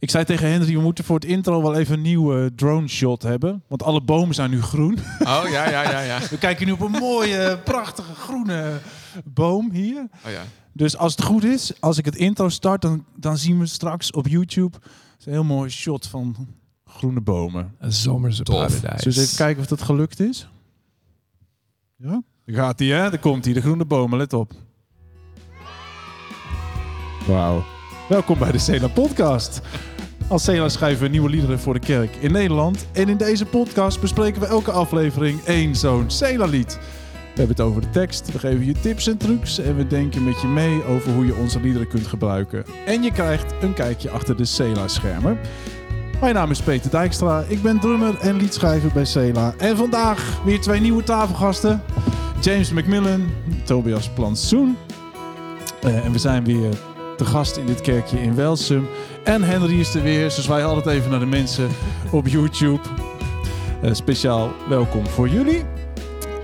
Ik zei tegen Henry, we moeten voor het intro wel even een nieuwe drone shot hebben. Want alle bomen zijn nu groen. Oh, ja, ja, ja, ja. We kijken nu op een mooie, prachtige groene boom hier. Oh, ja. Dus als het goed is, als ik het intro start, dan, dan zien we straks op YouTube een heel mooi shot van groene bomen. Een zomerse paradijs. Eens even kijken of dat gelukt is? Ja? Daar gaat hij, hè? Daar komt hij, de groene bomen. Let op. Wauw. Welkom bij de Cela Podcast. Als Cela schrijven we nieuwe liederen voor de kerk in Nederland. En in deze podcast bespreken we elke aflevering één zo'n Cela-lied. We hebben het over de tekst, we geven je tips en trucs en we denken met je mee over hoe je onze liederen kunt gebruiken. En je krijgt een kijkje achter de Cela-schermen. Mijn naam is Peter Dijkstra, ik ben drummer en liedschrijver bij Cela. En vandaag weer twee nieuwe tafelgasten. James McMillan, Tobias Plantsoen. Eh, en we zijn weer te gast in dit kerkje in Welsum. En Henry is er weer, dus wij altijd even naar de mensen op YouTube. Eh, speciaal welkom voor jullie.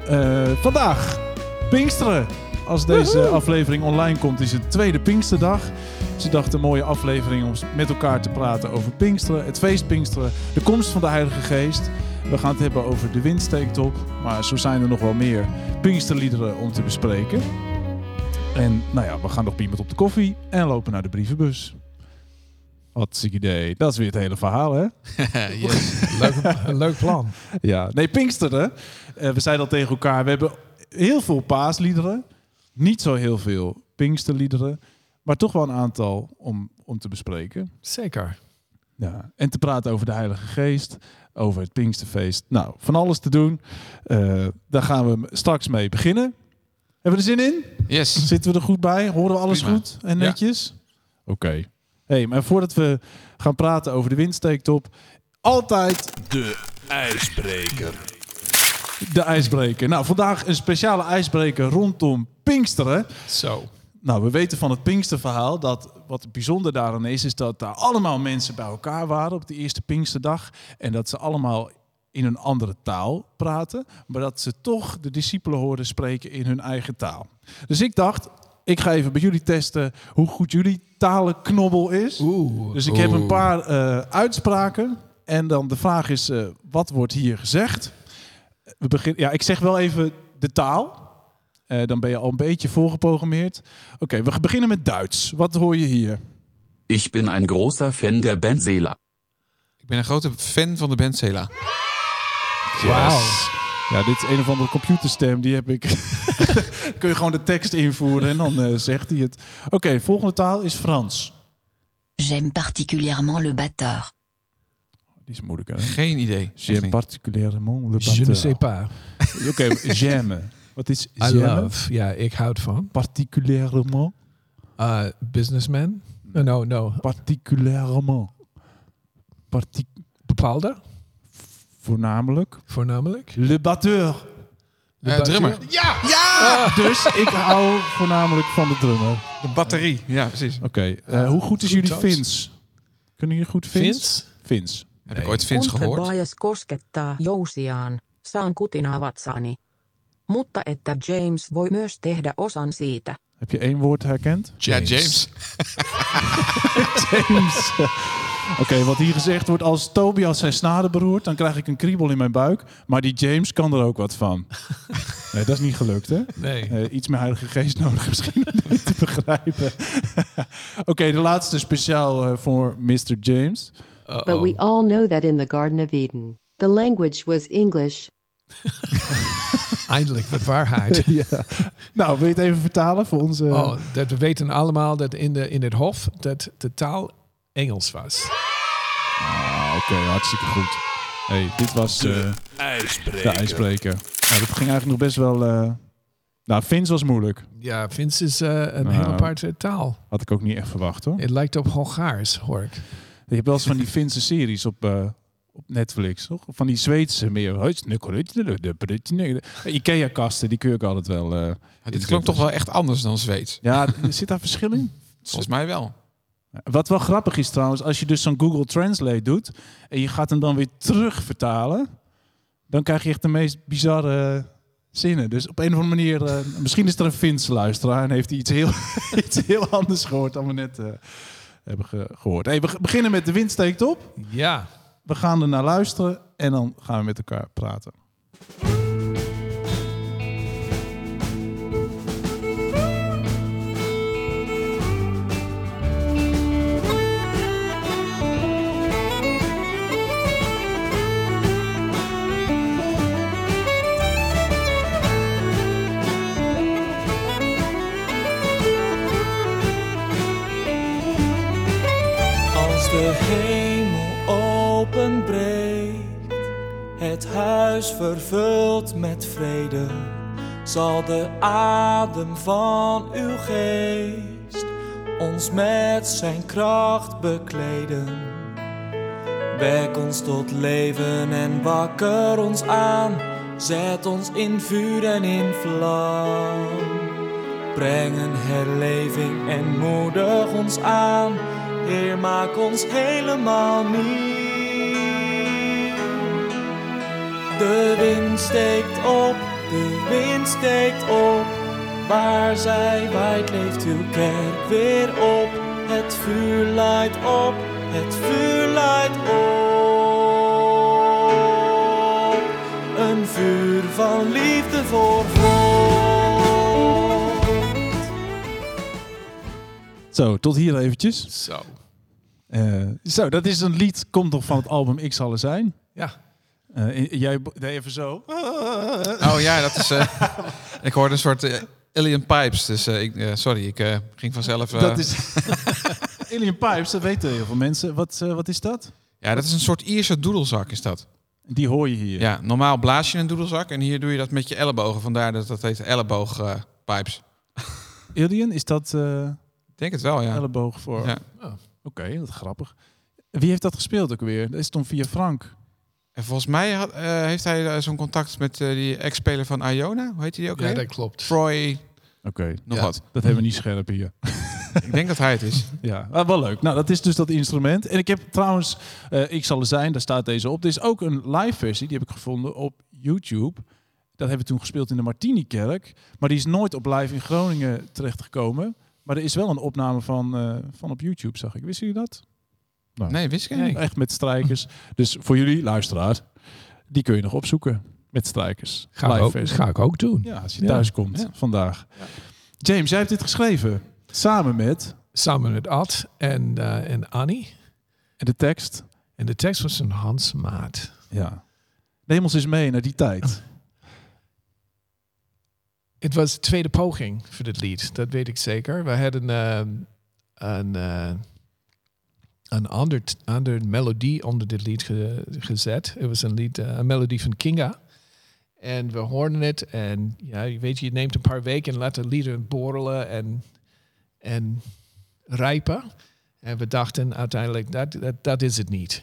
Eh, vandaag, Pinksteren. Als deze aflevering online komt, is het tweede Pinksterdag. Ze dachten een mooie aflevering om met elkaar te praten over Pinksteren, het feest Pinksteren, de komst van de Heilige Geest. We gaan het hebben over de wind steekt op, maar zo zijn er nog wel meer Pinksterliederen om te bespreken. En nou ja, we gaan nog iemand op de koffie en lopen naar de brievenbus. Wat ziek idee. Dat is weer het hele verhaal, hè? yes. Leuk, een leuk plan. Ja, nee, Pinksteren. Eh, we zeiden al tegen elkaar, we hebben heel veel paasliederen. Niet zo heel veel Pinksterliederen. Maar toch wel een aantal om, om te bespreken. Zeker. Ja. En te praten over de Heilige Geest, over het Pinksterfeest. Nou, van alles te doen. Eh, daar gaan we straks mee beginnen. Hebben we er zin in? Yes. Zitten we er goed bij? Horen we alles Prima. goed en Ja. netjes? Oké. Hey, maar voordat we gaan praten over de windsteektop, altijd de ijsbreker. De ijsbreker. Nou, vandaag een speciale ijsbreker rondom Pinksteren. Zo. Nou, we weten van het Pinksterverhaal dat wat bijzonder daaraan is, is dat daar allemaal mensen bij elkaar waren op de eerste Pinksterdag. En dat ze allemaal in een andere taal praten, maar dat ze toch de discipelen hoorden spreken in hun eigen taal. Dus ik dacht, ik ga even bij jullie testen hoe goed jullie talenknobbel is. Oeh. Dus ik heb een paar eh, uitspraken. En dan de vraag is, eh, wat wordt hier gezegd? We beginnen, ja, ik zeg wel even de taal. Eh, dan ben je al een beetje voorgeprogrammeerd. Oké, we beginnen met Duits. Wat hoor je hier? Ich bin ein großer Fan der Band Seela. Ik ben een grote fan van de band Ja, dit is een of andere computerstem. Die heb ik. Kun je gewoon de tekst invoeren en dan eh, zegt hij het. Oké, volgende taal is Frans. J'aime particulièrement le batteur. Die is moeilijk, hè? Geen idee. J'aime particulièrement le Je ne batteur. sais pas. Oké, j'aime. Wat is I j'aime? love. Ja, ik houd van. Particulièrement. Uh, businessman? No, no, no. Particulièrement. Parti Bepaalde, voornamelijk. voornamelijk. Le batteur. De Eh, drummer. Ja! Dus ik hou voornamelijk van de drummer. De batterie. Ja, precis. Oké, eh, hoe goed is jullie. Fins? Kunnen jullie goed Fins? Fins? Fins. Heb ik ooit Fins gehoord? Bias koskettaa jousiaan, saan kutinaa vatsaani. Mutta että James voi myös tehdä osan siitä. Heb je één woord herkend? Ja, James. James. Oké, wat hier gezegd wordt, als Tobias zijn snaren beroert, dan krijg ik een kriebel in mijn buik. Maar die James kan er ook wat van. Nee, dat is niet gelukt, hè? Nee. Eh, iets meer heilige geest nodig misschien om dit te begrijpen. Oké, de laatste speciaal eh, voor Mr. James. Uh-oh. But we all know that in the Garden of Eden, the language was English. Eindelijk wat waarheid. ja. Nou, wil je het even vertalen voor onze... Oh, dat we weten allemaal dat in, de, in het hof dat de taal Engels was. Ah, Oké, hartstikke goed. Hey, dit was eh, de ijsbreker. Nou, dat ging eigenlijk nog best wel... eh, Nou, Fins was moeilijk. Ja, Fins is eh, een Nou. hele aparte taal. Had ik ook niet echt verwacht, hoor. Het lijkt op Hongaars, hoor ik. Je hebt wel eens van die Finse series op, eh, op Netflix, toch? Van die Zweedse meer. Ikea-kasten, die keur ik altijd wel. eh, Ja, dit klonk toch wel echt anders dan Zweeds. Ja, zit daar verschil in? Volgens mij wel. Wat wel grappig is trouwens, als je dus zo'n Google Translate doet en je gaat hem dan weer terug vertalen, dan krijg je echt de meest bizarre zinnen. Dus op een of andere manier, eh, misschien is er een Finse luisteraar en heeft hij iets heel, iets heel anders gehoord dan we net eh, hebben ge- gehoord. Hey, we beginnen met De Wind steekt op. Ja. We gaan er naar luisteren en dan gaan we met elkaar praten. Zal de adem van uw geest ons met zijn kracht bekleden. Wek ons tot leven en wakker ons aan, zet ons in vuur en in vlam. Breng een herleving en moedig ons aan. Heer, maak ons helemaal nieuw. De wind steekt op, de wind steekt op. Waar zij waait, leeft uw kerk weer op. Het vuur leidt op, het vuur leidt op. Een vuur van liefde voor God. Zo, tot hier eventjes. Zo. Eh, zo, dat is een lied, komt nog van het album Ik zal er zijn. Ja. Eh, jij deed even zo. Oh ja, dat is... eh, ik hoorde een soort eh, Alien Pipes. Dus ik, sorry, ik ging vanzelf... Dat is Alien Pipes, dat weten heel veel mensen. Wat, wat is dat? Ja, dat is een soort Ierse doedelzak is dat. Die hoor je hier. Ja, normaal blaas je een doedelzak en hier doe je dat met je ellebogen. Vandaar dat dat heet elleboogpipes. Alien, is dat Ik denk het wel, ja. elleboog voor? Ja. Oké, dat is grappig. Wie heeft dat gespeeld ook weer? Dat is dan via Frank. En volgens mij had, eh, heeft hij eh, zo'n contact met eh, die ex-speler van Iona. Hoe heet die ook Ja, weer? dat klopt. Troy, Oké, nog Ja. wat. dat hebben we niet scherp hier. Ik denk dat hij het is. Ja, ah, wel leuk. Nou, dat is dus dat instrument. En ik heb trouwens, eh, ik zal er zijn, daar staat deze op. Er is ook een live versie, die heb ik gevonden op YouTube. Dat hebben we toen gespeeld in de Martini-kerk. Maar die is nooit op live in Groningen terechtgekomen. Maar er is wel een opname van, eh, van op YouTube, zag ik. Wisten jullie dat? Nou, Nee, wist ik niet. Echt met strijkers. Dus voor jullie, luisteraar, die kun je nog opzoeken met strijkers. Ga, ik Live ook, versie. ga ik ook doen. Ja, als je thuis komt Ja. vandaag. James, jij hebt dit geschreven. Samen met... Samen met Ad en, eh, en Annie. En de tekst... En de tekst was van Hans Maat. Ja. Neem ons eens mee naar die tijd. Het was de tweede poging voor dit lied, dat weet ik zeker. We hadden ehm, een, eh, een ander, ander melodie onder dit lied ge- gezet. Het was een lied, eh, een melodie van Kinga. En we hoorden het en ja, je weet, je neemt een paar weken en laat de lieden borrelen en, en rijpen. En we dachten uiteindelijk, dat, dat, dat is het niet.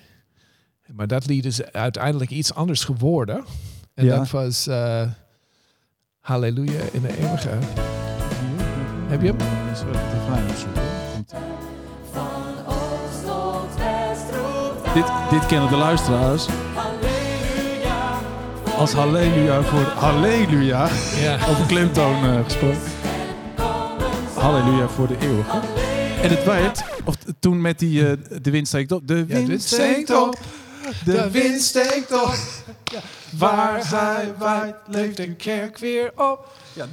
Maar dat lied is uiteindelijk iets anders geworden. En Ja. dat was eh, Halleluja in de eeuwige. Heb je hem? Dit, dit kennen de luisteraars als Halleluja voor Halleluja. Ja. Over klemtoon eh, gesproken. Halleluja voor de eeuwige. En het werd, of toen met die eh, de wind steekt op. De wind wind steekt op. De wind steekt op. Waar hij waait, leeft een kerk weer op. Ja,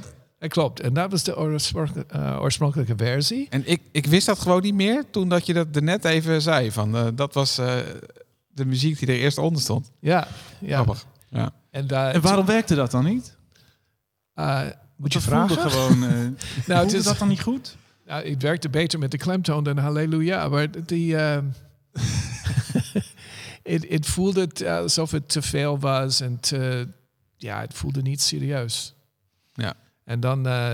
klopt. En dat was de oorspronkelijke, eh, oorspronkelijke versie. En ik, ik wist dat gewoon niet meer toen dat je dat er net even zei. Van, eh, dat was eh, de muziek die er eerst onder stond. Ja. ja. Grappig. Ja. En, daar, En waarom werkte dat dan niet? eh, moet je vragen? gewoon. eh nou, het is, dat dan niet goed? nou, het werkte beter met de klemtoon dan Halleluja. Maar die... ehm, het, het voelde het, eh, alsof het te veel was. En te, ja, het voelde niet serieus. Ja. En dan... eh,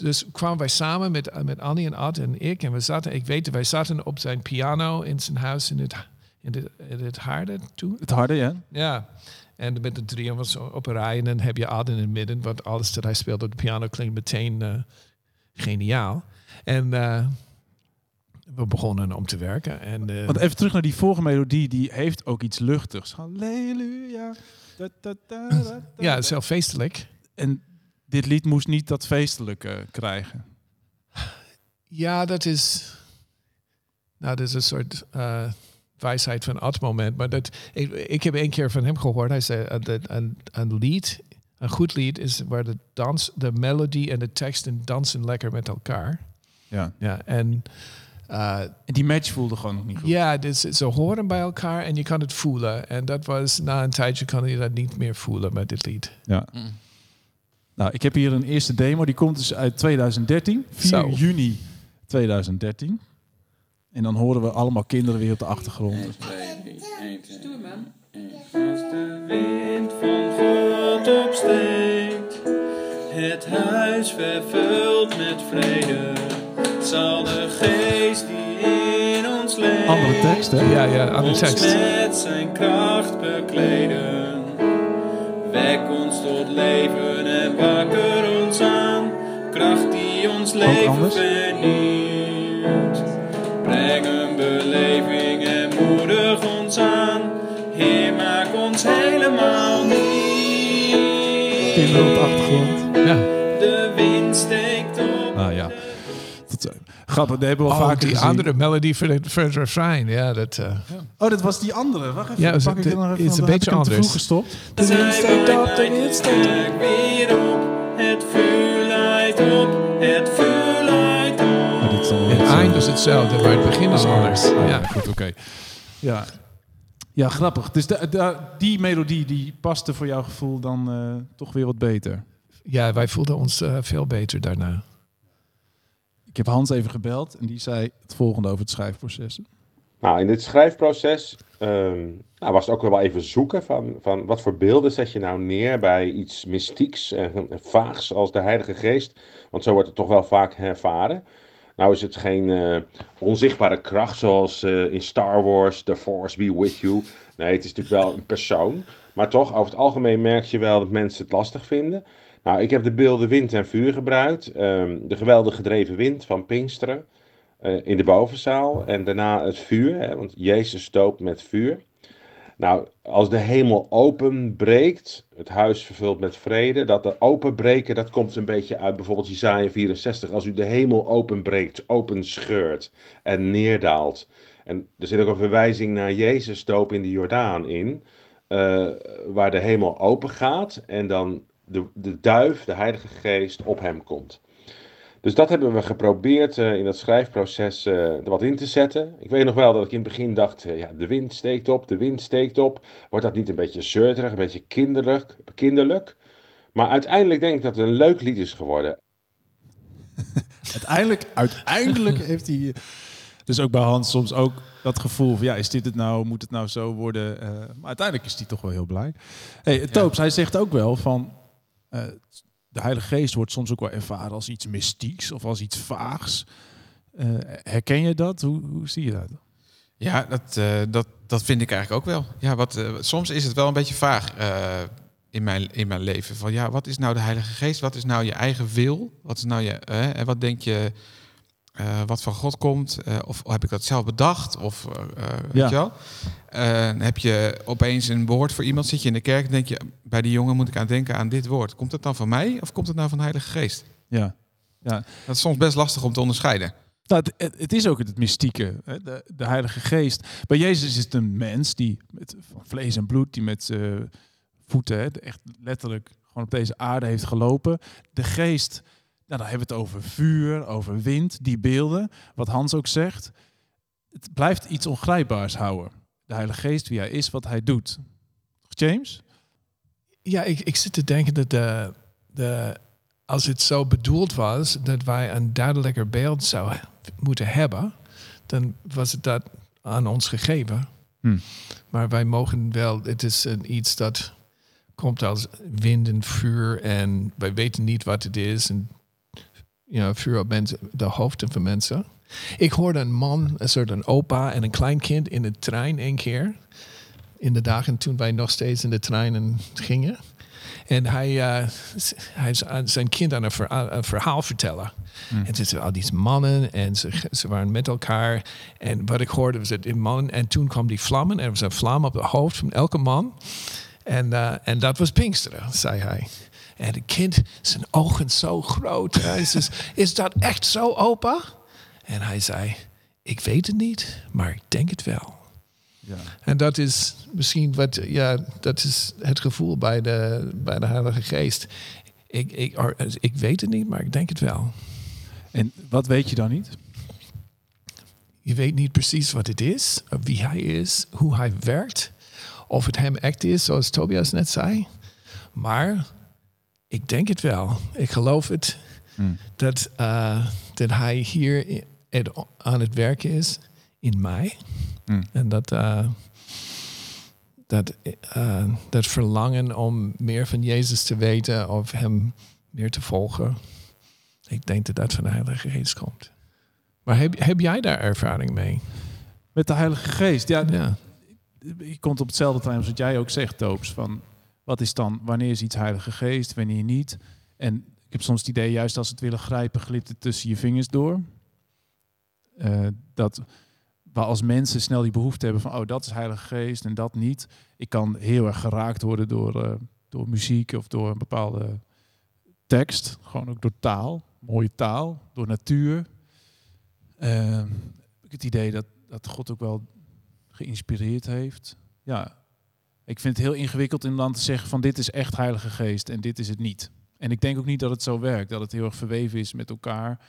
dus kwamen wij samen met, met Annie en Ad en ik. En we zaten, ik weet, wij zaten op zijn piano in zijn huis in het, in het, in het Haarden toen. Het harde, ja. Ja. En met de drieën was op een rij. En dan heb je Ad in het midden. Want alles dat hij speelt op de piano klinkt meteen eh, geniaal. En eh, we begonnen om te werken. En, Want even terug naar die vorige melodie, die heeft ook iets luchtigs. Halleluja. Da, da, da, da, da. ja, het is heel feestelijk. En dit lied moest niet dat feestelijke krijgen. Ja, dat is... Nou, dat is een soort eh, wijsheid van het moment. Maar dat, ik, ik heb één keer van hem gehoord. Hij zei eh, dat een, een lied, een goed lied, is waar de dans, de melodie en de tekst en dansen lekker met elkaar. Ja. Ja, en eh, En die match voelde gewoon nog niet goed. ja, dus ze horen bij elkaar en je kan het voelen. En dat was na een tijdje kan je dat niet meer voelen met dit lied. Ja. Nou, ik heb hier een eerste demo. Die komt dus uit 2013. 4 Zo. juni 2013. En dan horen we allemaal kinderen weer op de achtergrond. Als de wind van God opsteekt, het huis vervult met vrede, zal de geest die in ons leeft, Andere tekst, hè? Ja, ja, aan de ons tekst. met zijn kracht bekleden. Wek ons tot leven en wakker ons aan, kracht die ons leven vernieuwt. Breng een beleving en moedig ons aan. Heer, maak ons helemaal nieuw. Kinderen op de achtergrond. Ja. De wind steekt op. Ah ja. Eh, grappig, dat hebben we al Oh, vaker die gezien. andere melodie voor het, voor het refrein. Ja, dat... eh, Oh, dat was die andere. Wacht even. Ja, dan is pak het- ik er nog even. is want een beetje ik anders. vroeg gestopt. Op. weer op. Het vuur leidt op. Het vuur leidt op. Is wel Het eind eh, is hetzelfde, maar het begin is anders. Ja. goed, oké. Ja. ja, grappig. Dus de, de- die melodie die paste voor jouw gevoel dan eh, toch weer wat beter. ja, wij voelden ons eh, veel beter daarna. Ik heb Hans even gebeld en die zei het volgende over het schrijfproces. Nou, in dit schrijfproces ehm, nou, was het ook wel even zoeken van, van wat voor beelden zet je nou neer bij iets mystieks en vaags als de Heilige Geest. Want zo wordt het toch wel vaak ervaren. Nou is het geen eh, onzichtbare kracht zoals eh, in Star Wars, The Force be with you. Nee, het is natuurlijk wel een persoon. Maar toch, over het algemeen merk je wel dat mensen het lastig vinden. Nou, ik heb de beelden wind en vuur gebruikt. Ehm, de geweldig gedreven wind van Pinksteren eh, in de bovenzaal. En daarna het vuur, hè, want Jezus stoopt met vuur. Nou, als de hemel openbreekt, het huis vervult met vrede, dat de openbreken, dat komt een beetje uit bijvoorbeeld Isaiah 64. Als u de hemel openbreekt, openscheurt en neerdaalt. En er zit ook een verwijzing naar Jezus doop in de Jordaan in, eh, waar de hemel open gaat en dan de, de duif, de Heilige Geest, op hem komt. Dus dat hebben we geprobeerd eh, in dat schrijfproces eh, er wat in te zetten. Ik weet nog wel dat ik in het begin dacht, eh, ja, de wind steekt op, de wind steekt op. Wordt dat niet een beetje zeurderig, een beetje kinderlijk, kinderlijk? Maar uiteindelijk denk ik dat het een leuk lied is geworden. Uiteindelijk, uiteindelijk heeft hij dus ook bij Hans soms ook dat gevoel van ja, is dit het nou? Moet het nou zo worden? Eh, maar uiteindelijk is hij toch wel heel blij. Hey, Toops, hij zegt ook wel van eh, de Heilige Geest wordt soms ook wel ervaren als iets mystieks of als iets vaags. Eh, herken je dat? Hoe, hoe zie je dat? Ja, dat, eh, dat, dat vind ik eigenlijk ook wel. Ja, wat, soms is het wel een beetje vaag in, mijn, in mijn leven. Van ja, wat is nou de Heilige Geest? Wat is nou je eigen wil? Wat is nou je, en wat denk je, eh, wat van God komt? Eh, of heb ik dat zelf bedacht? Of eh, Ja. weet je wel? Heb je opeens een woord voor iemand? Zit je in de kerk en denk je, bij die jongen moet ik aan denken aan dit woord. Komt het dan van mij of komt het nou van de Heilige Geest? Ja. Dat is soms best lastig om te onderscheiden. Nou, het, is ook het mystieke, hè, de, de Heilige Geest. Bij Jezus is het een mens die met van vlees en bloed, die met voeten, hè, echt letterlijk gewoon op deze aarde heeft gelopen. De Geest, nou, dan hebben we het over vuur, over wind, die beelden. Wat Hans ook zegt, het blijft iets ongrijpbaars houden. De Heilige Geest, wie hij is, wat hij doet. James? Ja, ik, ik zit te denken dat de, de, als het zo bedoeld was dat wij een duidelijker beeld zouden moeten hebben, dan was het dat aan ons gegeven. Hm. Maar wij mogen wel, het is een, iets dat komt als wind en vuur en wij weten niet wat het is. En ja, op mensen, de hoofden van mensen. Ik hoorde een man, een soort een opa en een kleinkind in de trein één keer. In de dagen toen wij nog steeds in de treinen gingen. En hij, s- hij is aan zijn kind aan een, verhaal, een verhaal vertellen. En het zijn al die mannen en ze, ze waren met elkaar. En wat ik hoorde was het in mannen. En toen kwam die vlammen. En er was een vlam op het hoofd van elke man. En, eh, en dat was Pinksteren, zei hij. En het kind, zijn ogen zo groot. Hij zei, is dat echt zo, opa? En hij zei, ik weet het niet, maar ik denk het wel. Ja. En dat is misschien wat, ja, dat is het gevoel bij de, bij de Heilige Geest. Ik, ik, or- ik weet het niet, maar ik denk het wel. En wat weet je dan niet? Je weet niet precies wat het is, wie hij is, hoe hij werkt, of het hem echt is, zoals Tobias net zei. Maar ik denk het wel. Ik geloof het Hmm. dat, eh, dat hij hier aan het werken is in mij. Hmm. En dat, eh, dat, eh, dat verlangen om meer van Jezus te weten of hem meer te volgen. Ik denk dat dat van de Heilige Geest komt. Maar heb, heb jij daar ervaring mee? Met de Heilige Geest. Ja, Ja. je komt op hetzelfde terrein als wat jij ook zegt, Toops. Van wat is dan, wanneer is iets Heilige Geest, wanneer niet? En ik heb soms het idee, juist als het willen grijpen, glipt het tussen je vingers door. Eh, dat we als mensen snel die behoefte hebben van, oh, dat is Heilige Geest en dat niet. Ik kan heel erg geraakt worden door, eh, door muziek of door een bepaalde tekst. Gewoon ook door taal, mooie taal, door natuur. Eh, ik het idee dat, dat God ook wel geïnspireerd heeft. Ja, ik vind het heel ingewikkeld om dan te zeggen van dit is echt Heilige Geest en dit is het niet. En ik denk ook niet dat het zo werkt, dat het heel erg verweven is met elkaar,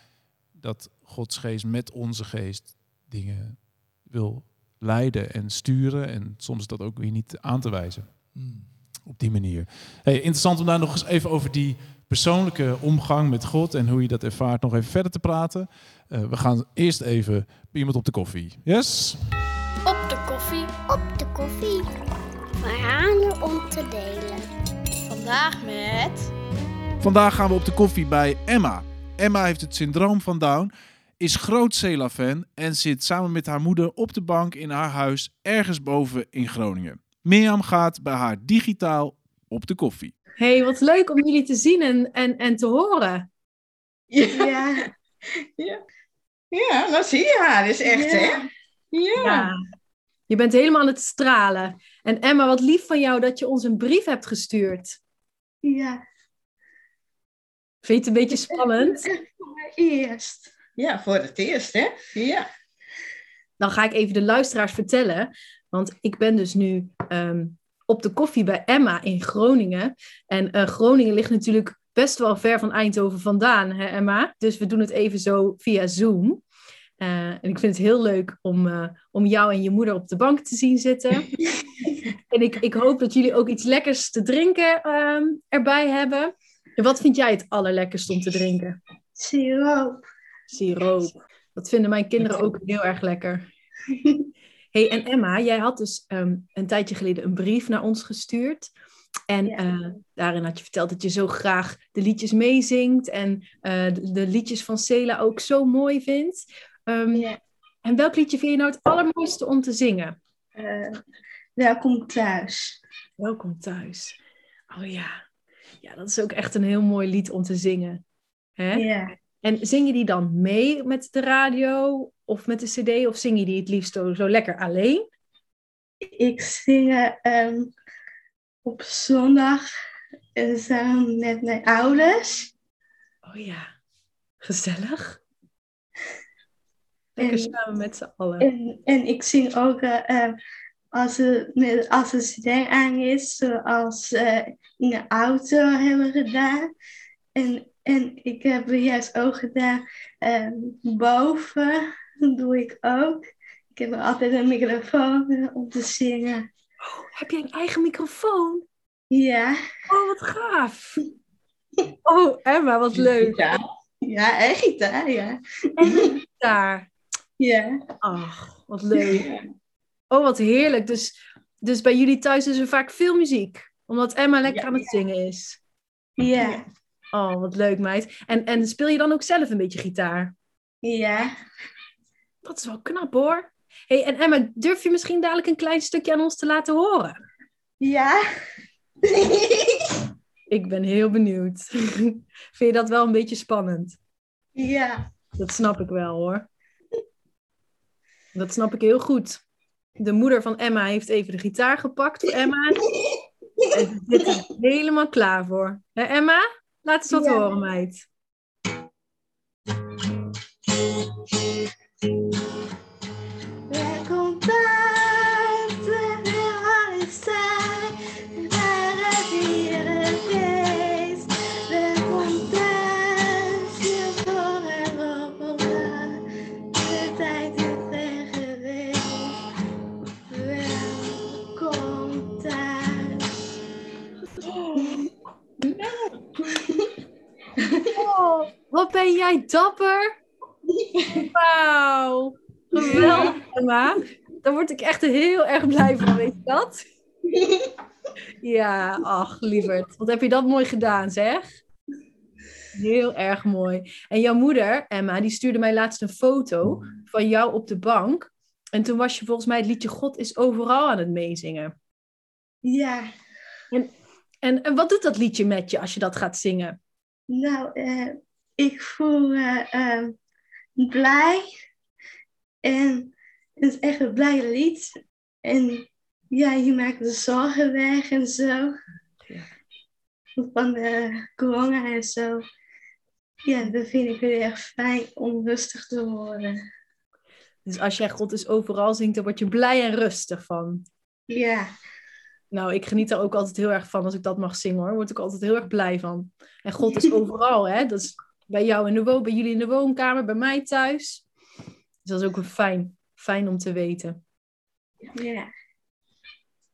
dat Gods geest met onze geest dingen wil leiden en sturen en soms dat ook weer niet aan te wijzen op die manier. Hey, interessant om daar nog eens even over die persoonlijke omgang met God en hoe je dat ervaart nog even verder te praten. Eh, we gaan eerst even bij iemand op de koffie. Yes? Op de koffie. Op de koffie. Om te delen. Vandaag met... Vandaag gaan we op de koffie bij Emma. Emma heeft het syndroom van Down, is groot Cela-fan en zit samen met haar moeder op de bank in haar huis ergens boven in Groningen. Mirjam gaat bij haar digitaal op de koffie. Hey, wat leuk om jullie te zien en, en, en te horen. Ja. ja. Ja, dan zie je haar dus echt, hè? Ja. Ja. Je bent helemaal aan het stralen. En Emma, wat lief van jou dat je ons een brief hebt gestuurd. Ja. Vind je het een beetje spannend? Voor het eerst. Ja, voor het eerst, hè? Ja. Dan ga ik even de luisteraars vertellen. Want ik ben dus nu ehm, op de koffie bij Emma in Groningen. En eh, Groningen ligt natuurlijk best wel ver van Eindhoven vandaan, hè Emma? Dus we doen het even zo via Zoom. Eh, en ik vind het heel leuk om, eh, om jou en je moeder op de bank te zien zitten. en ik, ik hoop dat jullie ook iets lekkers te drinken ehm, erbij hebben. En wat vind jij het allerlekkerst om te drinken? Siroop. Siroop. Dat vinden mijn kinderen ook heel erg lekker. hey, en Emma, jij had dus ehm, een tijdje geleden een brief naar ons gestuurd. En eh, daarin had je verteld dat je zo graag de liedjes meezingt en de, de liedjes van Cela ook zo mooi vindt. Ehm, En welk liedje vind je nou het allermooiste om te zingen? Eh, welkom thuis. Welkom thuis. Oh ja. Ja, dat is ook echt een heel mooi lied om te zingen. Hè? Ja. En zing je die dan mee met de radio of met de cd? Of zing je die het liefst zo, zo lekker alleen? Ik zing ehm, op zondag eh, samen met mijn ouders. Oh ja, gezellig. Lekker En- samen met z'n allen. En, en ik zing ook eh, eh, als, er, als er CD aan is, zoals eh, in de auto hebben we gedaan. En, en ik heb juist ook gedaan boven, dat doe ik ook. Ik heb altijd een microfoon om te zingen. Heb je een eigen microfoon? Ja. Oh, wat gaaf. Oh, Emma, wat leuk. Ja, en gitaar, ja. En gitaar. Ja. Ach, wat leuk. Oh, wat heerlijk. Dus, dus bij jullie thuis is er vaak veel muziek. Omdat Emma lekker aan het zingen is. Ja. Oh, wat leuk, meid. En, en speel je dan ook zelf een beetje gitaar? Ja. Dat is wel knap, hoor. hey, en Emma, durf je misschien dadelijk een klein stukje aan ons te laten horen? Ja. Ik ben heel benieuwd. Vind je dat wel een beetje spannend? Ja. Dat snap ik wel, hoor. Dat snap ik heel goed. De moeder van Emma heeft even de gitaar gepakt voor Emma. En ze zit er helemaal klaar voor. Hè, Emma? Laat eens wat Ja. horen, meid. Ben jij dapper. Wauw. Geweldig, Emma. Daar word ik echt heel erg blij van, weet je dat? Ja, ach, lieverd. Wat heb je dat mooi gedaan, zeg. Heel erg mooi. En jouw moeder, Emma, die stuurde mij laatst een foto van jou op de bank. En toen was je volgens mij het liedje God is overal aan het meezingen. Ja. En, en, en wat doet dat liedje met je als je dat gaat zingen? Nou, eh, ik voel me eh, blij. En het is echt een blij lied. En ja, je maakt de zorgen weg en zo. Van de corona en zo. Ja, dat vind ik heel erg fijn om rustig te worden. Dus als jij God is overal zingt, dan word je blij en rustig van. Ja. Nou, ik geniet er ook altijd heel erg van als ik dat mag zingen hoor. Word ik altijd heel erg blij van. En God is overal, hè? Dat is bij jou in de woon, bij jullie in de woonkamer, bij mij thuis. Dus dat is ook fijn, fijn om te weten. Ja.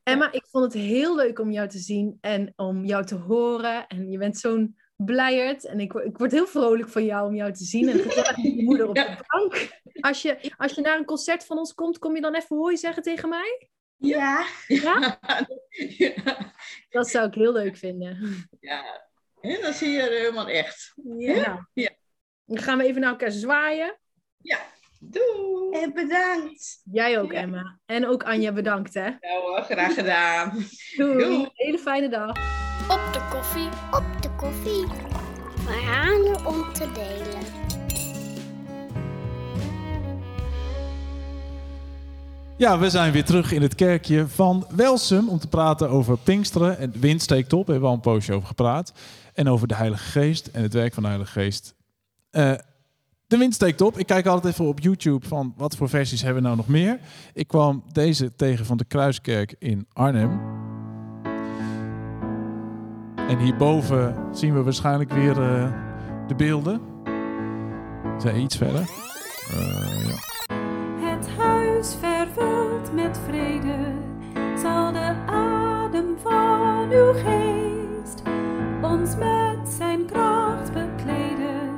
Emma, ik vond het heel leuk om jou te zien en om jou te horen. En je bent zo'n blijert. En ik, ik word heel vrolijk van jou om jou te zien. En gezellig met je moeder op de bank. Als je, als je naar een concert van ons komt, kom je dan even hoi zeggen tegen mij? Ja. Ja? Dat zou ik heel leuk vinden. Ja, en dan zie je er helemaal echt. Ja. Ja. Dan gaan we even naar elkaar zwaaien. Ja, doei. En bedankt. Jij ook, Emma. En ook Anja, bedankt hè. Ja hoor, graag gedaan. Doei. Doei. Hele fijne dag. Op de koffie, op de koffie. Verhalen om te delen. Ja, we zijn weer terug in het kerkje van Welsum om te praten over Pinksteren. En de wind steekt op, daar hebben we al een poosje over gepraat. En over de Heilige Geest en het werk van de Heilige Geest. Eh, de wind steekt op. Ik kijk altijd even op YouTube van wat voor versies hebben we nou nog meer. Ik kwam deze tegen van de Kruiskerk in Arnhem. En hierboven zien we waarschijnlijk weer eh, de beelden. Zijn iets verder. Eh, ja. Het huis vervuld met vrede zal de adem van uw geest ons met zijn kracht bekleden.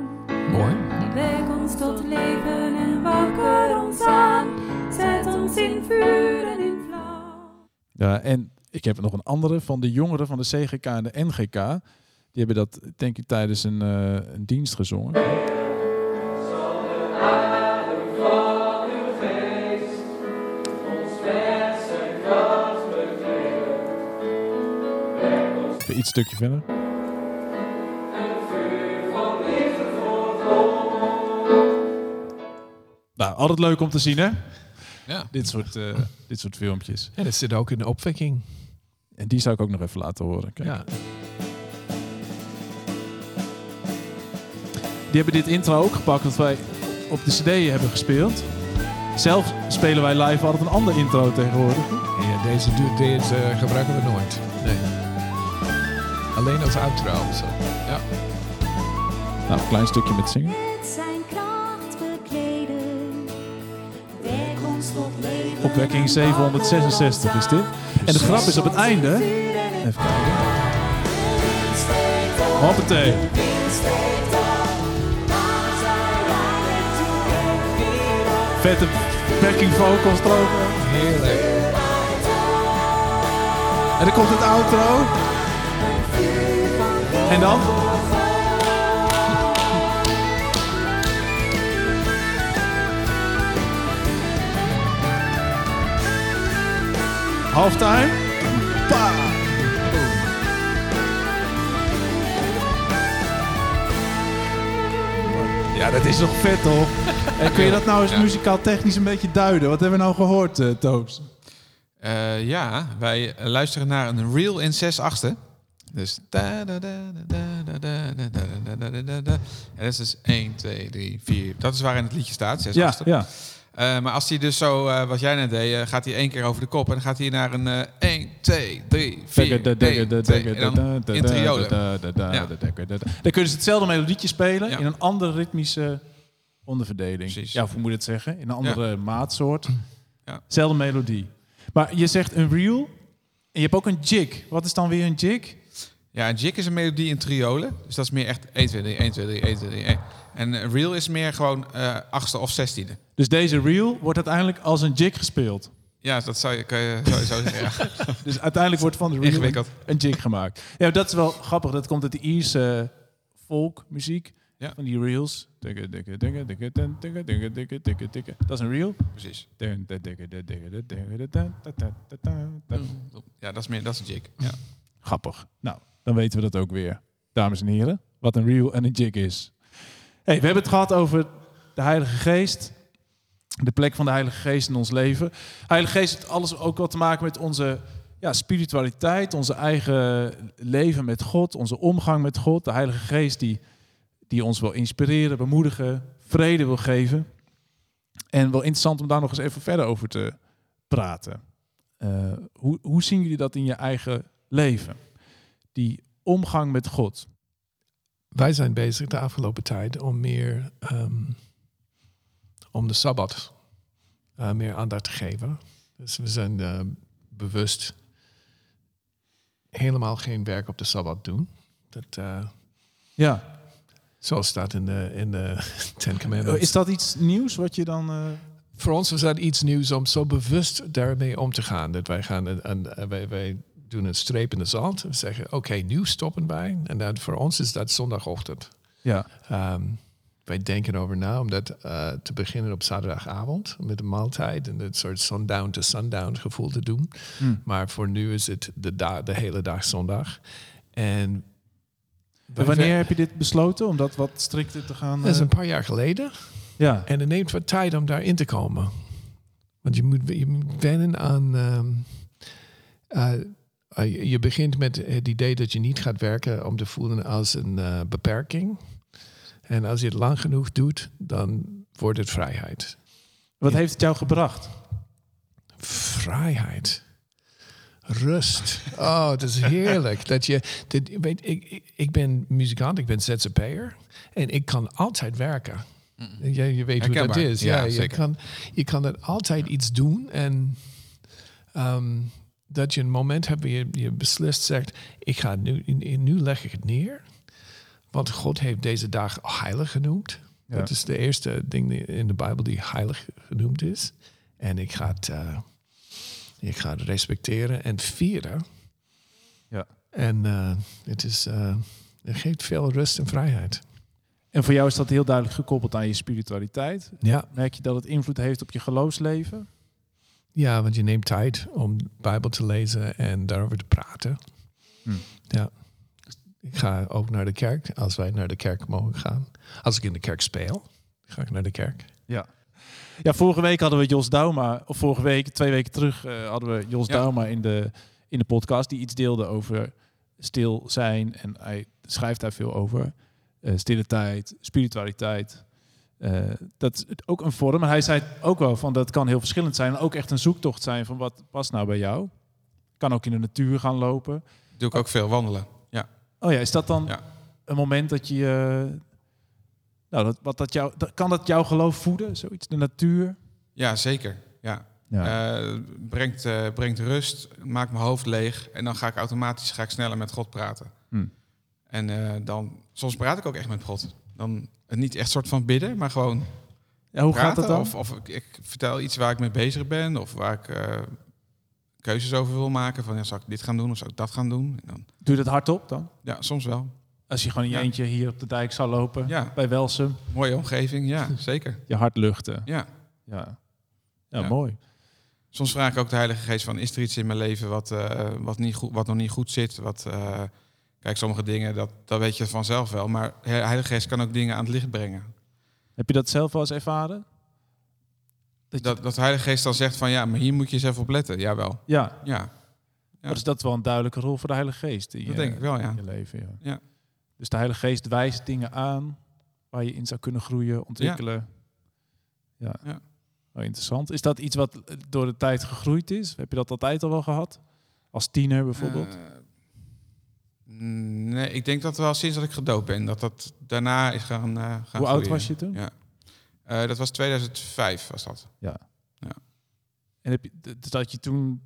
Mooi. Wek ons tot leven en wakker ons aan. Zet ons in vuur en in vlam. Ja, en ik heb nog een andere van de jongeren van de CGK en de NGK. Die hebben dat, denk ik, tijdens een, eh, een dienst gezongen. Iets stukje verder. Nou, altijd leuk om te zien, hè? Ja. Dit soort, eh, dit soort filmpjes. En dat zit ook in de opwekking. En die zou ik ook nog even laten horen. Kijk. Ja. Die hebben dit intro ook gepakt dat wij op de CD hebben gespeeld. Zelf spelen wij live altijd een ander intro tegenwoordig. Ja, deze, deze gebruiken we nooit. Nee. Alleen als outro. Zo. Ja. Nou, een klein stukje met zingen. Opwekking 766 is dit. En de grap is op het einde. Even kijken. Hoppatee. Vette backing vocals erover. Heerlijk. En dan komt het outro. En dan? Halftime. Pa! Ja, dat is toch vet, toch? En kun je dat nou eens Ja. muzikaal technisch een beetje duiden? Wat hebben we nou gehoord, eh Toos? Eh, ja, wij eh, luisteren naar een reel in 6 achtste. Dus da da da da da da da da da da da da da. En dat is dus 1, 2, 3, 4. Dat is waarin het liedje staat, 6 Ja, ja. Eh, maar als hij dus zo, eh, wat jij net deed, eh, gaat hij één keer over de kop. En dan gaat hij naar een eh 1, 2, 3, 4, 1, 2. En dan in triolen. Ja. Dan kunnen ze hetzelfde melodietje spelen in een andere ritmische onderverdeling. Ja, of hoe moet je het zeggen? In een andere maatsoort. Ja. Zelfde melodie. Maar je zegt een reel en je hebt ook een jig. Wat is dan weer een jig? Ja, een jig is een melodie in triolen. Dus dat is meer echt 1, 2, 3, 1, 2, 3, 1, 2, 3, 1. En een reel is meer gewoon eh achtste of zestiende. Dus deze reel wordt uiteindelijk als een jig gespeeld. Ja, dat zou je, kan je zeggen. Ja. Dus uiteindelijk wordt van de reel Ingewikkeld. een jig gemaakt. Ja, dat is wel grappig. Dat komt uit de Ierse folkmuziek. Ja. Van die reels. Dikke, dikke, dikke, dikke, dikke, dikke, dikke, dikke. Dat is een reel. Precies. Ja, dat is meer, dat is een jig. Ja. Grappig. Nou, dan weten we dat ook weer, dames en heren. Wat een reel en een jig is. Hey, we hebben het gehad over de Heilige Geest. De plek van de Heilige Geest in ons leven. Heilige Geest heeft alles ook wat te maken met onze ja, spiritualiteit, onze eigen leven met God, onze omgang met God. De Heilige Geest die, die ons wil inspireren, bemoedigen, vrede wil geven. En wel interessant om daar nog eens even verder over te praten. Eh, hoe, hoe zien jullie dat in je eigen leven? Die omgang met God. Wij zijn bezig de afgelopen tijd om meer ehm, om de Sabbat eh, meer aandacht te geven. Dus we zijn eh, bewust helemaal geen werk op de Sabbat doen. Dat, eh, Ja. Zoals staat in de, in de Ten Commandments. Is dat iets nieuws wat je dan... eh, Voor ons is dat iets nieuws om zo bewust daarmee om te gaan. Dat wij gaan en, en wij, wij doen een streep in de zand. We zeggen, oké, nu stoppen wij. En dan voor ons is dat zondagochtend. Ja. Ehm, wij denken over na om dat eh, te beginnen op zaterdagavond met een maaltijd en het soort sundown to sundown gevoel te doen. Hmm. Maar voor nu is het de, da- de hele dag zondag. En En wanneer heb je dit besloten om dat wat strikter te gaan? Dat is eh, een paar jaar geleden. Ja. En het neemt wat tijd om daarin te komen. Want je moet, je moet wennen aan... ehm, eh, eh, je- begint met het idee dat je niet gaat werken om te voelen als een eh, beperking. En als je het lang genoeg doet, dan wordt het vrijheid. Wat heeft het jou gebracht? Vrijheid. Rust. Oh, het is heerlijk. dat je, dat, weet, ik, ik, ben muzikant, ik ben ZZP'er. En ik kan altijd werken. Je, je weet hoe dat is. Ja, Ja, je, kan, je kan het altijd iets doen. En ehm, dat je een moment hebt waar je, je beslist zegt... ik ga nu, nu leg ik het neer. Want God heeft deze dag heilig genoemd. Ja. Dat is de eerste ding in de Bijbel die heilig genoemd is. En ik ga het, eh, ik ga het respecteren en vieren. Ja. En eh, het, is, eh, het geeft veel rust en vrijheid. En voor jou is dat heel duidelijk gekoppeld aan je spiritualiteit. Ja. Merk je dat het invloed heeft op je geloofsleven? Ja, want je neemt tijd om de Bijbel te lezen en daarover te praten. Hmm. Ja. Ik ga ook naar de kerk, als wij naar de kerk mogen gaan. Als ik in de kerk speel, ga ik naar de kerk. Ja. Ja, vorige week hadden we Jos Dauma, of vorige week, twee weken terug, eh, hadden we Jos Ja. Dauma in de, in de podcast die iets deelde over stil zijn. En hij schrijft daar veel over. Eh, stille tijd, spiritualiteit. Eh, dat is ook een vorm. Maar hij zei ook wel van dat kan heel verschillend zijn. En ook echt een zoektocht zijn van wat past nou bij jou. Kan ook in de natuur gaan lopen. Doe ik ook veel wandelen. Ja. Oh ja, is dat dan Ja. een moment dat je... eh, nou, dat, wat dat jou, dat, kan dat jouw geloof voeden? Zoiets, de natuur? Ja, zeker. Ja. Eh, brengt, brengt rust, maakt mijn hoofd leeg. En dan ga ik automatisch ga ik sneller met God praten. Hm. En dan, soms praat ik ook echt met God. Dan niet echt soort van bidden, maar gewoon. Ja, hoe gaat dat dan? Of, of ik, ik vertel iets waar ik mee bezig ben, of waar ik eh, keuzes over wil maken. Van ja, zal ik dit gaan doen of zal ik dat gaan doen? En dan, Doe je dat hardop dan? ja, soms wel. Als je gewoon in je Ja. eentje hier op de dijk zou lopen, Ja. bij Welsum. Mooie omgeving, ja, zeker. Je hart luchten. Ja. Ja, ja, Ja. mooi. Soms vraag ik ook de Heilige Geest van, is er iets in mijn leven wat, eh, wat, niet goed, wat nog niet goed zit? Wat, eh, kijk, sommige dingen, dat, dat weet je vanzelf wel. Maar de Heilige Geest kan ook dingen aan het licht brengen. Heb je dat zelf wel eens ervaren? Dat, dat, de Heilige Geest dan zegt van, ja, maar hier moet je eens even op letten. Jawel. Ja. Ja. Ja. Dus dat is wel een duidelijke rol voor de Heilige Geest in Dat je, denk ik wel, ja. in je leven. Ja. Ja. Dus de Heilige Geest wijst dingen aan waar je in zou kunnen groeien, ontwikkelen. Ja. Ja. Oh, interessant. Is dat iets wat door de tijd gegroeid is? Heb je dat altijd al wel gehad? Als tiener bijvoorbeeld? Eh, nee, ik denk dat wel sinds dat ik gedoopt ben, dat dat daarna is gaan, eh gaan Hoe oud was je toen? Ja. Eh, dat was 2005, was dat. Ja. Ja. En heb je, dat je toen,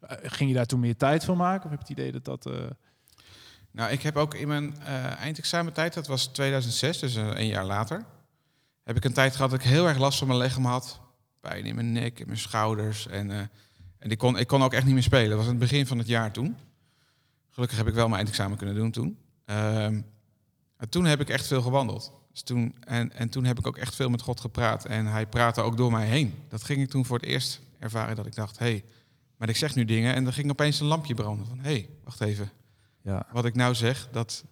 eh, ging je daar toen meer tijd voor maken? Of heb je het idee dat dat... Nou, ik heb ook in mijn eindexamentijd, dat was 2006, dus een jaar later, heb ik een tijd gehad dat ik heel erg last van mijn lichaam had. Pijn in mijn nek, in mijn schouders. En, en ik, kon, ik kon ook echt niet meer spelen. Dat was aan het begin van het jaar toen. Gelukkig heb ik wel mijn eindexamen kunnen doen toen. Ehm, en toen heb ik echt veel gewandeld. Dus toen, en, en toen heb ik ook echt veel met God gepraat. En hij praatte ook door mij heen. Dat ging ik toen voor het eerst ervaren dat ik dacht... hé, hey, maar ik zeg nu dingen en er ging opeens een lampje branden. Van, hé, hey, wacht even. Ja. Wat ik nou zeg, dat,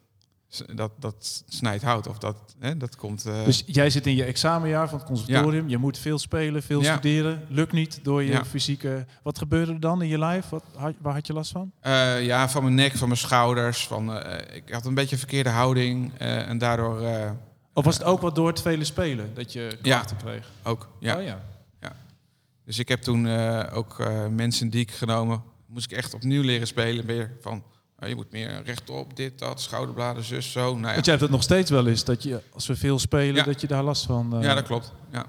dat, dat snijdt hout. Of dat, hè, dat komt... eh, Dus jij zit in je examenjaar van het conservatorium. Je moet veel spelen, veel Ja. studeren. Lukt niet door je Ja. fysieke... Wat gebeurde er dan in je lijf? Wat, had- waar had je last van? Eh, ja, van mijn nek, van mijn schouders. Van, eh, ik had een beetje een verkeerde houding. en daardoor... Of was het ook wat door het vele spelen dat je klachten kreeg? ook. Ja. Oh ja. ja. Dus ik heb toen ook mensen die ik genomen... moest ik echt opnieuw leren spelen. Weer van, je moet meer rechtop, dit, dat, schouderbladen, zus, zo. Nou ja. Want jij hebt het nog steeds wel eens, dat je als we veel spelen, Ja. dat je daar last van... eh, Ja, dat klopt. Ja.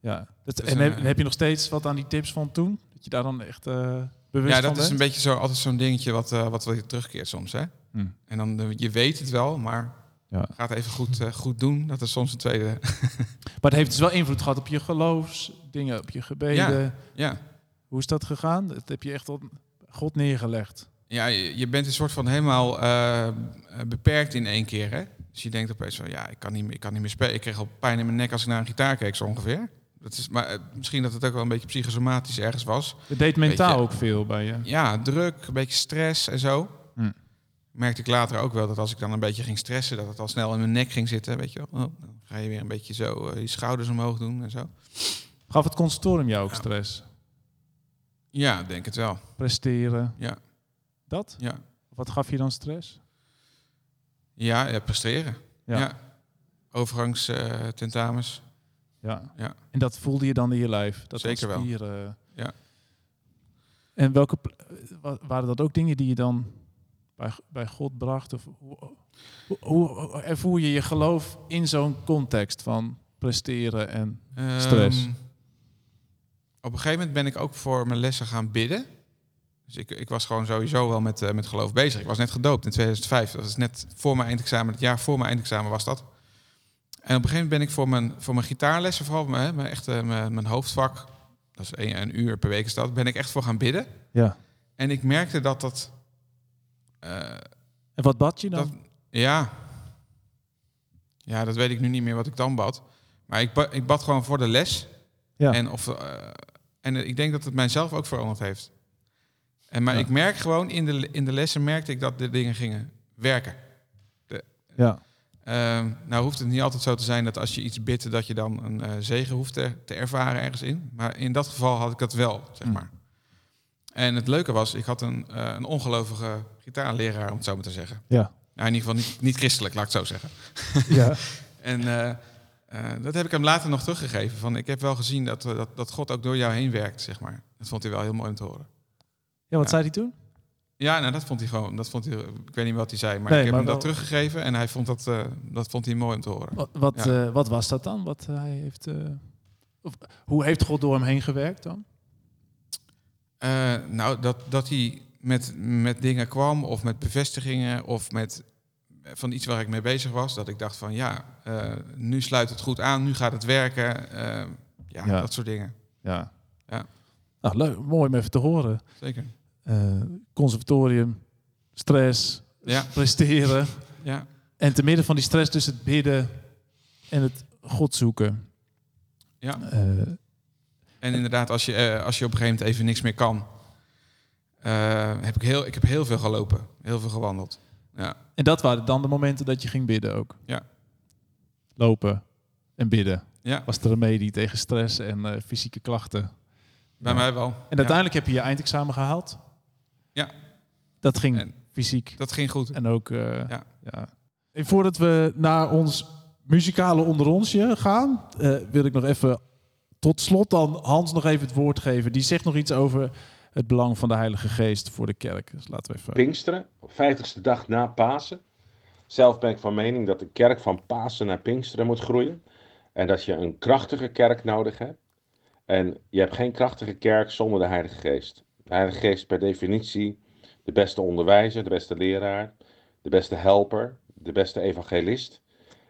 ja. Dat, Dus, en heb, eh, heb je nog steeds wat aan die tips van toen? Dat je daar dan echt eh, bewust ja, van dat is bent? een beetje zo, altijd zo'n dingetje wat, eh, wat wel weer terugkeert soms. Hè? Hm. En dan, eh, je weet het wel, maar Ja. ga het even goed, eh, goed doen. Dat is soms een tweede. Maar het heeft dus wel invloed gehad op je geloofsdingen, op je gebeden. Ja, ja. Hoe is dat gegaan? Dat heb je echt op God neergelegd. Ja, je, bent een soort van helemaal eh, beperkt in één keer. Hè? Dus je denkt opeens van, ja, ik kan, niet meer, ik kan niet meer spelen. Ik kreeg al pijn in mijn nek als ik naar een gitaar keek, zo ongeveer. Dat is, maar eh, misschien dat het ook wel een beetje psychosomatisch ergens was. Het deed mentaal Beetje- ook veel bij je. Ja, druk, een beetje stress en zo. Hm. Merkte ik later ook wel dat als ik dan een beetje ging stressen, dat het al snel in mijn nek ging zitten. Weet je wel, oh, dan ga je weer een beetje zo eh, je schouders omhoog doen en zo. Gaf het conservatorium jou ook stress? Ja, denk het wel. Presteren? Ja. Dat? Ja. Wat gaf je dan stress? Ja, ja presteren. Ja. Ja. Overgangs eh, tentamens. Ja. Ja. En dat voelde je dan in je lijf? Dat Zeker was wel. spieren. Ja. En welke eh, waren dat ook dingen die je dan bij, bij God bracht? Of hoe, hoe, hoe ervoer je je geloof in zo'n context van presteren en stress? Ehm, op een gegeven moment ben ik ook voor mijn lessen gaan bidden. Dus ik, ik was gewoon sowieso wel met, eh, met geloof bezig. Ik was net gedoopt in 2005. Dat is net voor mijn eindexamen. Het jaar voor mijn eindexamen was dat. En op een gegeven moment ben ik voor mijn, voor mijn gitaarlessen, vooral mijn, mijn, echte, mijn, mijn hoofdvak, dat is een, een uur per week is dat, ben ik echt voor gaan bidden. Ja. En ik merkte dat dat... eh, En wat bad je dan? dat, ja. Ja, dat weet ik nu niet meer wat ik dan bad. Maar ik, ba- ik bad gewoon voor de les. Ja. En, of, eh, en ik denk dat het mijzelf ook veranderd heeft. En, maar Ja. ik merk gewoon in de, in de lessen merkte ik dat de dingen gingen werken. De, Ja. Ehm, nou hoeft het niet altijd zo te zijn dat als je iets bidt, dat je dan een eh, zegen hoeft te, te ervaren ergens in. Maar in dat geval had ik dat wel, zeg Hm. maar. En het leuke was, ik had een, eh, een ongelovige gitaarleraar, om het zo maar te zeggen. Ja. Nou, in ieder geval niet, niet christelijk, laat ik het zo zeggen. Ja. en eh, dat heb ik hem later nog teruggegeven. Van, ik heb wel gezien dat, dat, dat God ook door jou heen werkt, zeg maar. Dat vond hij wel heel mooi om te horen. Ja, wat zei hij toen? Ja, nou, dat vond hij gewoon. Dat vond hij, ik weet niet wat hij zei, maar Nee, ik heb maar hem dat teruggegeven en hij vond dat, eh, dat vond hij mooi om te horen. Wat, wat, Ja. eh, wat was dat dan? Wat hij heeft, eh, of, hoe heeft God door hem heen gewerkt dan? Eh, nou, dat, dat hij met, met dingen kwam of met bevestigingen of met van iets waar ik mee bezig was. Dat ik dacht van ja, eh, nu sluit het goed aan, nu gaat het werken. eh, ja, Ja. dat soort dingen. Ja. Ja. Nou, leuk. Mooi om even te horen. Zeker. Eh, conservatorium, stress, Ja. presteren. Ja. En te midden van die stress dus het bidden en het God zoeken. Ja. Eh, En inderdaad, als je, eh, als je op een gegeven moment even niks meer kan, heb ik, heel, ik heb heel veel gelopen, heel veel gewandeld. Ja. en dat waren dan de momenten dat je ging bidden ook. Ja. Lopen en bidden. Ja. Was de remedie tegen stress en fysieke klachten. Bij mij wel, En uiteindelijk heb je je eindexamen gehaald. Ja. Dat ging fysiek. Dat ging goed. En ook... eh, Ja. ja. En voordat we naar ons muzikale onder onsje gaan, eh, wil ik nog even tot slot dan Hans nog even het woord geven. Die zegt nog iets over het belang van de Heilige Geest voor de kerk. Dus laten we even... Pinksteren, op 50ste dag na Pasen. Zelf ben ik van mening dat de kerk van Pasen naar Pinksteren moet groeien. En dat je een krachtige kerk nodig hebt. En je hebt geen krachtige kerk zonder de Heilige Geest. De Heilige Geest is per definitie de beste onderwijzer, de beste leraar. de beste helper, de beste evangelist.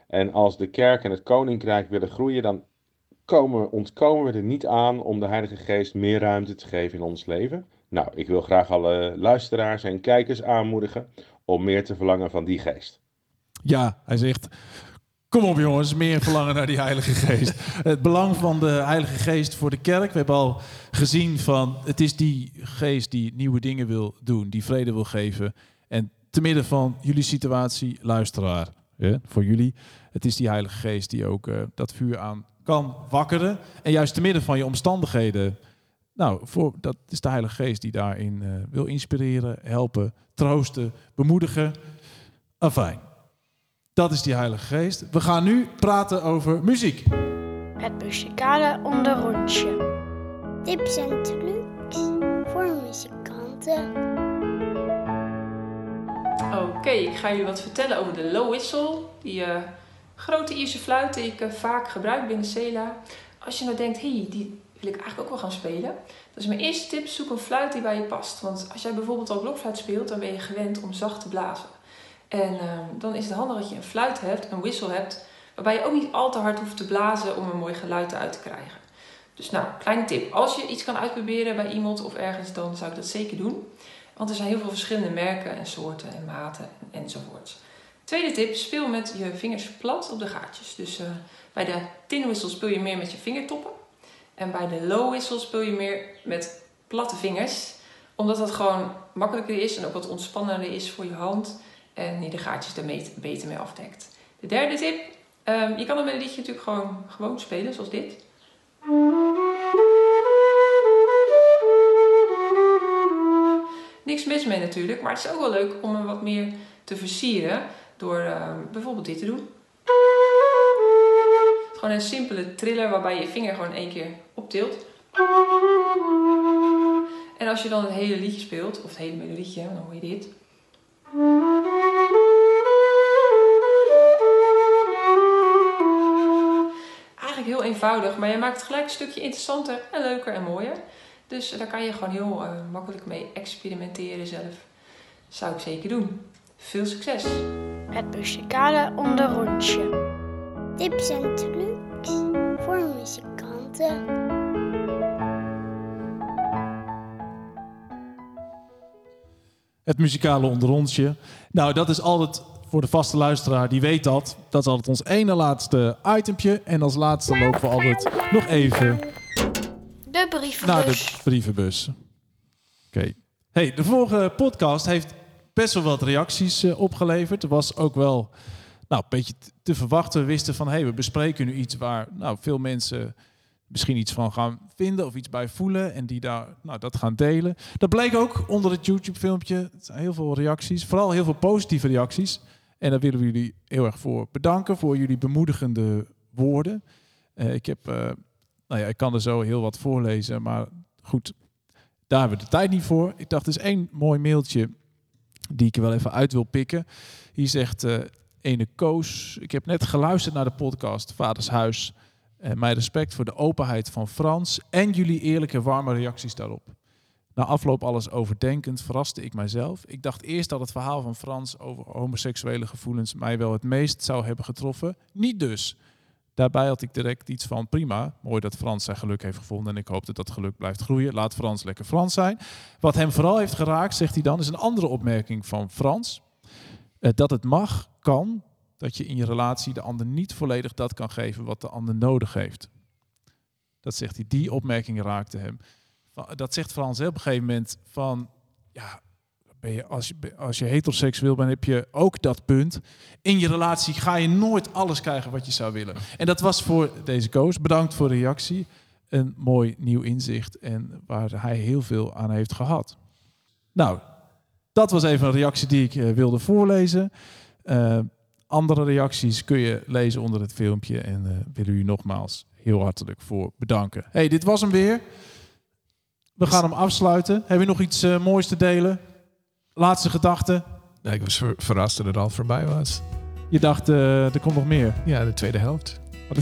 En als de kerk en het koninkrijk willen groeien, dan komen, ontkomen we er niet aan om de Heilige Geest meer ruimte te geven in ons leven. Nou, ik wil graag alle luisteraars en kijkers aanmoedigen om meer te verlangen van die geest. Ja, hij zegt. Kom op jongens, meer verlangen naar die Heilige Geest. Het belang van de Heilige Geest voor de kerk. We hebben al gezien van het is die geest die nieuwe dingen wil doen, die vrede wil geven. En te midden van jullie situatie, luisteraar, hè, voor jullie, het is die Heilige Geest die ook eh, dat vuur aan kan wakkeren. En juist te midden van je omstandigheden, nou, voor, dat is de Heilige Geest die daarin eh, wil inspireren, helpen, troosten, bemoedigen. Afijn. Dat is die Heilige Geest. We gaan nu praten over muziek. Het muzikale onderrondje. Tips en trucs voor muzikanten. Oké, ik ga jullie wat vertellen over de low whistle. Die eh, grote Ierse fluit die ik eh, vaak gebruik binnen Cela. Als je nou denkt, hé, hey, die wil ik eigenlijk ook wel gaan spelen. Dat is mijn eerste tip, zoek een fluit die bij je past. Want als jij bijvoorbeeld al blokfluit speelt, dan ben je gewend om zacht te blazen. En ehm, dan is het handig dat je een fluit hebt, een whistle hebt, waarbij je ook niet al te hard hoeft te blazen om een mooi geluid eruit te krijgen. Dus nou, kleine tip. Als je iets kan uitproberen bij iemand of ergens, dan zou ik dat zeker doen. Want er zijn heel veel verschillende merken en soorten en maten enzovoorts. Tweede tip, speel met je vingers plat op de gaatjes. Dus eh, bij de tin whistle speel je meer met je vingertoppen. En bij de low whistle speel je meer met platte vingers. Omdat dat gewoon makkelijker is en ook wat ontspannender is voor je hand. En je de gaatjes er beter mee afdekt. De derde tip, ehm, je kan een melodietje natuurlijk gewoon, gewoon spelen, zoals dit. Niks mis mee natuurlijk, maar het is ook wel leuk om hem wat meer te versieren door ehm, bijvoorbeeld dit te doen. Het gewoon een simpele triller waarbij je je vinger gewoon één keer optilt. En als je dan het hele liedje speelt, of het hele melodietje, dan hoor je dit. Eenvoudig, maar je maakt het gelijk een stukje interessanter en leuker en mooier. Dus daar kan je gewoon heel eh, makkelijk mee experimenteren zelf. Zou ik zeker doen. Veel succes! Het muzikale onderrondje. Tips en trucs voor muzikanten. Het muzikale onderrondje. Nou, dat is altijd voor de vaste luisteraar, die weet dat. Dat is altijd ons ene laatste itempje. En als laatste lopen we altijd nog even De brievenbus. naar de brievenbus. Oké. Hey, de vorige podcast heeft best wel wat reacties eh, opgeleverd. Er was ook wel nou, een beetje te verwachten. We wisten van, hey, we bespreken nu iets waar nou, veel mensen misschien iets van gaan vinden of iets bij voelen en die daar nou, dat gaan delen. Dat bleek ook onder het YouTube-filmpje. Het zijn heel veel reacties, vooral heel veel positieve reacties. En daar willen we jullie heel erg voor bedanken voor jullie bemoedigende woorden. Eh, ik heb, eh, nou ja, ik kan er zo heel wat voorlezen, maar goed, daar hebben we de tijd niet voor. Ik dacht, er is één mooi mailtje die ik er wel even uit wil pikken. Hier zegt eh ene Koos, ik heb net geluisterd naar de podcast Vaders Huis. En mijn respect voor de openheid van Frans en jullie eerlijke warme reacties daarop. Na afloop alles overdenkend verraste ik mijzelf. Ik dacht eerst dat het verhaal van Frans over homoseksuele gevoelens mij wel het meest zou hebben getroffen. Niet dus. Daarbij had ik direct iets van prima, mooi dat Frans zijn geluk heeft gevonden en ik hoop dat dat geluk blijft groeien. Laat Frans lekker Frans zijn. Wat hem vooral heeft geraakt, zegt hij dan, is een andere opmerking van Frans. Eh, dat het mag, kan, dat je in je relatie de ander niet volledig dat kan geven wat de ander nodig heeft. Dat zegt hij, die opmerking raakte hem. Dat zegt Frans hè, op een gegeven moment van, ja, ben je, als, je, als je heteroseksueel bent, heb je ook dat punt. In je relatie ga je nooit alles krijgen wat je zou willen. En dat was voor deze koos. Bedankt voor de reactie. Een mooi nieuw inzicht en waar hij heel veel aan heeft gehad. Nou, dat was even een reactie die ik eh, wilde voorlezen. Eh, andere reacties kun je lezen onder het filmpje. En eh willen u nogmaals heel hartelijk voor bedanken. hey, dit was hem weer. We gaan hem afsluiten. Heb je nog iets eh, moois te delen? Laatste gedachte? Ja, ik was ver- verrast dat het al voorbij was. Je dacht, eh, er komt nog meer. Ja, de tweede helft.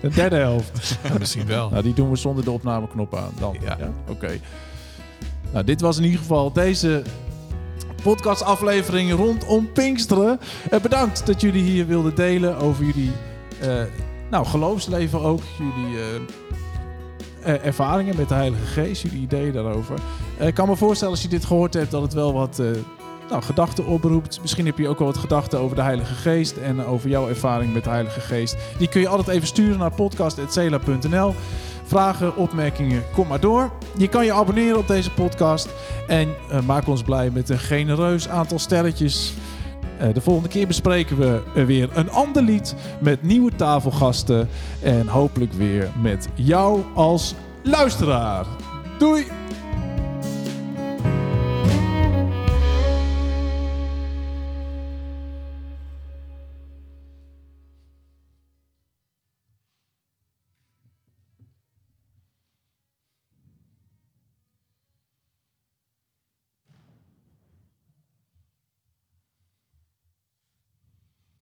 De derde helft. Ja, misschien wel. Nou, die doen we zonder de opnameknop aan. Dan. Ja. Oké. Nou, dit was in ieder geval deze podcastaflevering rondom Pinksteren. Eh, bedankt dat jullie hier wilden delen over jullie nou, geloofsleven ook. Jullie ervaringen met de Heilige Geest, jullie ideeën daarover. Eh, ik kan me voorstellen als je dit gehoord hebt dat het wel wat eh, nou, gedachten oproept. Misschien heb je ook wel wat gedachten over de Heilige Geest en over jouw ervaring met de Heilige Geest. Die kun je altijd even sturen naar podcast.cela.nl. Vragen, opmerkingen, kom maar door. Je kan je abonneren op deze podcast en eh, maak ons blij met een genereus aantal sterretjes. Eh, de volgende keer bespreken we weer een ander lied met nieuwe tafelgasten en hopelijk weer met jou als luisteraar. Doei!